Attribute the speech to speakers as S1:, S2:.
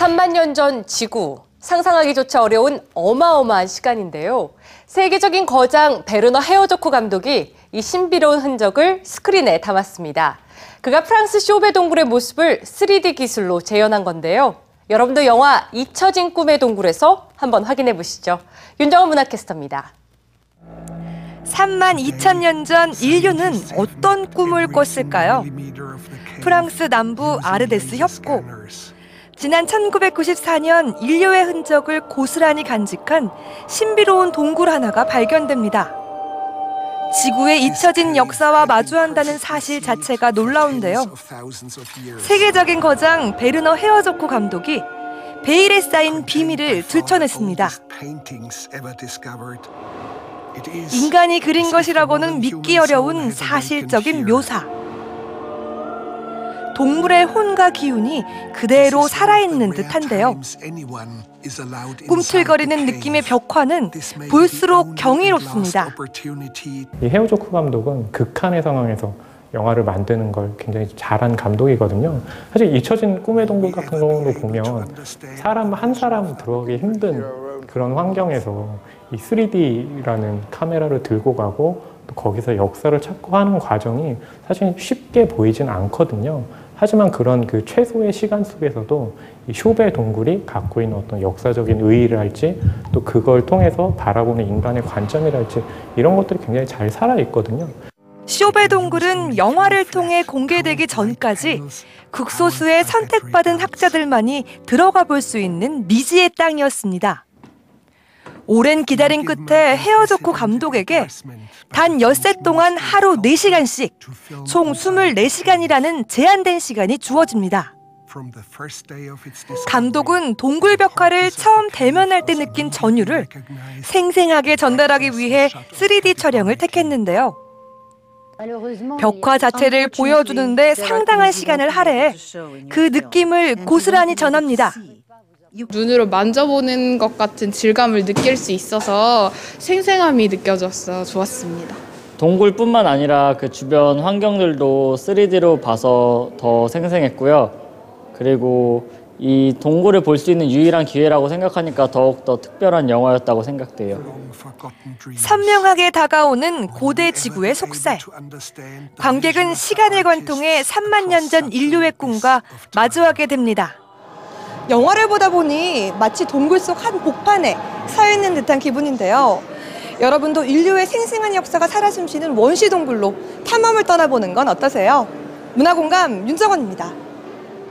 S1: 3만 년 전 지구. 상상하기조차 어려운 어마어마한 시간인데요. 세계적인 거장 베르너 헤어조코 감독이 이 신비로운 흔적을 스크린에 담았습니다. 그가 프랑스 쇼베 동굴의 모습을 3D 기술로 재현한 건데요. 여러분도 영화 잊혀진 꿈의 동굴에서 한번 확인해 보시죠. 윤정원 문화캐스터입니다.
S2: 3만 2천 년 전 인류는 어떤 꿈을 꿨을까요? 프랑스 남부 아르데스 협곡. 지난 1994년 인류의 흔적을 고스란히 간직한 신비로운 동굴 하나가 발견됩니다. 지구의 잊혀진 역사와 마주한다는 사실 자체가 놀라운데요. 세계적인 거장 베르너 헤어조코 감독이 베일에 쌓인 비밀을 들춰냈습니다. 인간이 그린 것이라고는 믿기 어려운 사실적인 묘사. 동물의 혼과 기운이 그대로 살아있는 듯한데요. 꿈틀거리는 느낌의 벽화는 볼수록 경이롭습니다.
S3: 이 헤어조크 감독은 극한의 상황에서 영화를 만드는 걸 굉장히 잘한 감독이거든요. 사실 잊혀진 꿈의 동굴 같은 경우도 보면 사람 한 사람 들어가기 힘든 그런 환경에서 이 3D라는 카메라를 들고 가고 또 거기서 역사를 찾고 하는 과정이 사실 쉽게 보이진 않거든요. 하지만 그런 그 최소의 시간 속에서도 이 쇼베 동굴이 갖고 있는 어떤 역사적인 의의를 할지 또 그걸 통해서 바라보는 인간의 관점이랄지 이런 것들이 굉장히 잘 살아 있거든요.
S2: 쇼베 동굴은 영화를 통해 공개되기 전까지 극소수의 선택받은 학자들만이 들어가 볼 수 있는 미지의 땅이었습니다. 오랜 기다림 끝에 헤어졌고 감독에게 단 엿새 동안 하루 4시간씩 총 24시간이라는 제한된 시간이 주어집니다. 감독은 동굴 벽화를 처음 대면할 때 느낀 전율을 생생하게 전달하기 위해 3D 촬영을 택했는데요. 벽화 자체를 보여주는데 상당한 시간을 할애해 그 느낌을 고스란히 전합니다.
S4: 눈으로 만져보는 것 같은 질감을 느낄 수 있어서 생생함이 느껴져서 좋았습니다.
S5: 동굴뿐만 아니라 그 주변 환경들도 3D로 봐서 더 생생했고요. 그리고 이 동굴을 볼 수 있는 유일한 기회라고 생각하니까 더욱더 특별한 영화였다고 생각돼요.
S2: 선명하게 다가오는 고대 지구의 속살. 관객은 시간을 관통해 3만 년 전 인류의 꿈과 마주하게 됩니다.
S6: 영화를 보다 보니 마치 동굴 속 한 복판에 서 있는 듯한 기분인데요. 여러분도 인류의 생생한 역사가 살아 숨쉬는 원시 동굴로 탐험을 떠나보는 건 어떠세요? 문화공감 윤정원입니다.